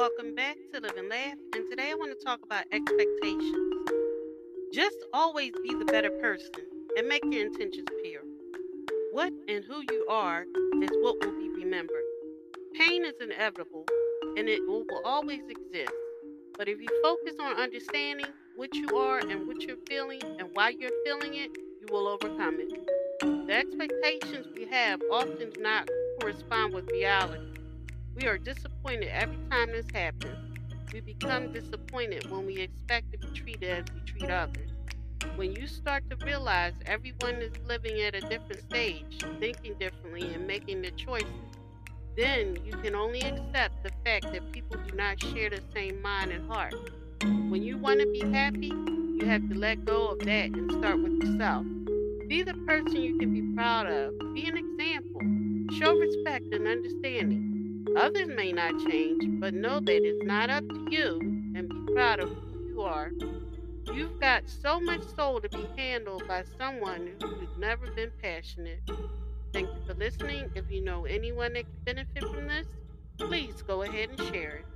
welcome back to Live and Laugh. And today I want to talk about expectations. Just always be the better person and make your intentions pure. What and who you are is what will be remembered. Pain is inevitable and it will, will always exist. But if you focus on understanding what you are and what you're feeling and why you're feeling it, you will overcome it. The expectations we have often do not correspond with reality. We are disappointed every time this happens. We become disappointed when we expect to be treated as we treat others. When you start to realize everyone is living at a different stage, thinking differently, and making their choices, then you can only accept the fact that people do not share the same mind and heart. When you want to be happy, you have to let go of that and start with yourself. Be the person you can be proud of. Be an example. Show respect and understanding. Others may not change, but know that it's not up to you and be proud of who you are. You've got so much soul to be handled by someone who's never been passionate. Thank you for listening. If you know anyone that could benefit from this, please go ahead and share it.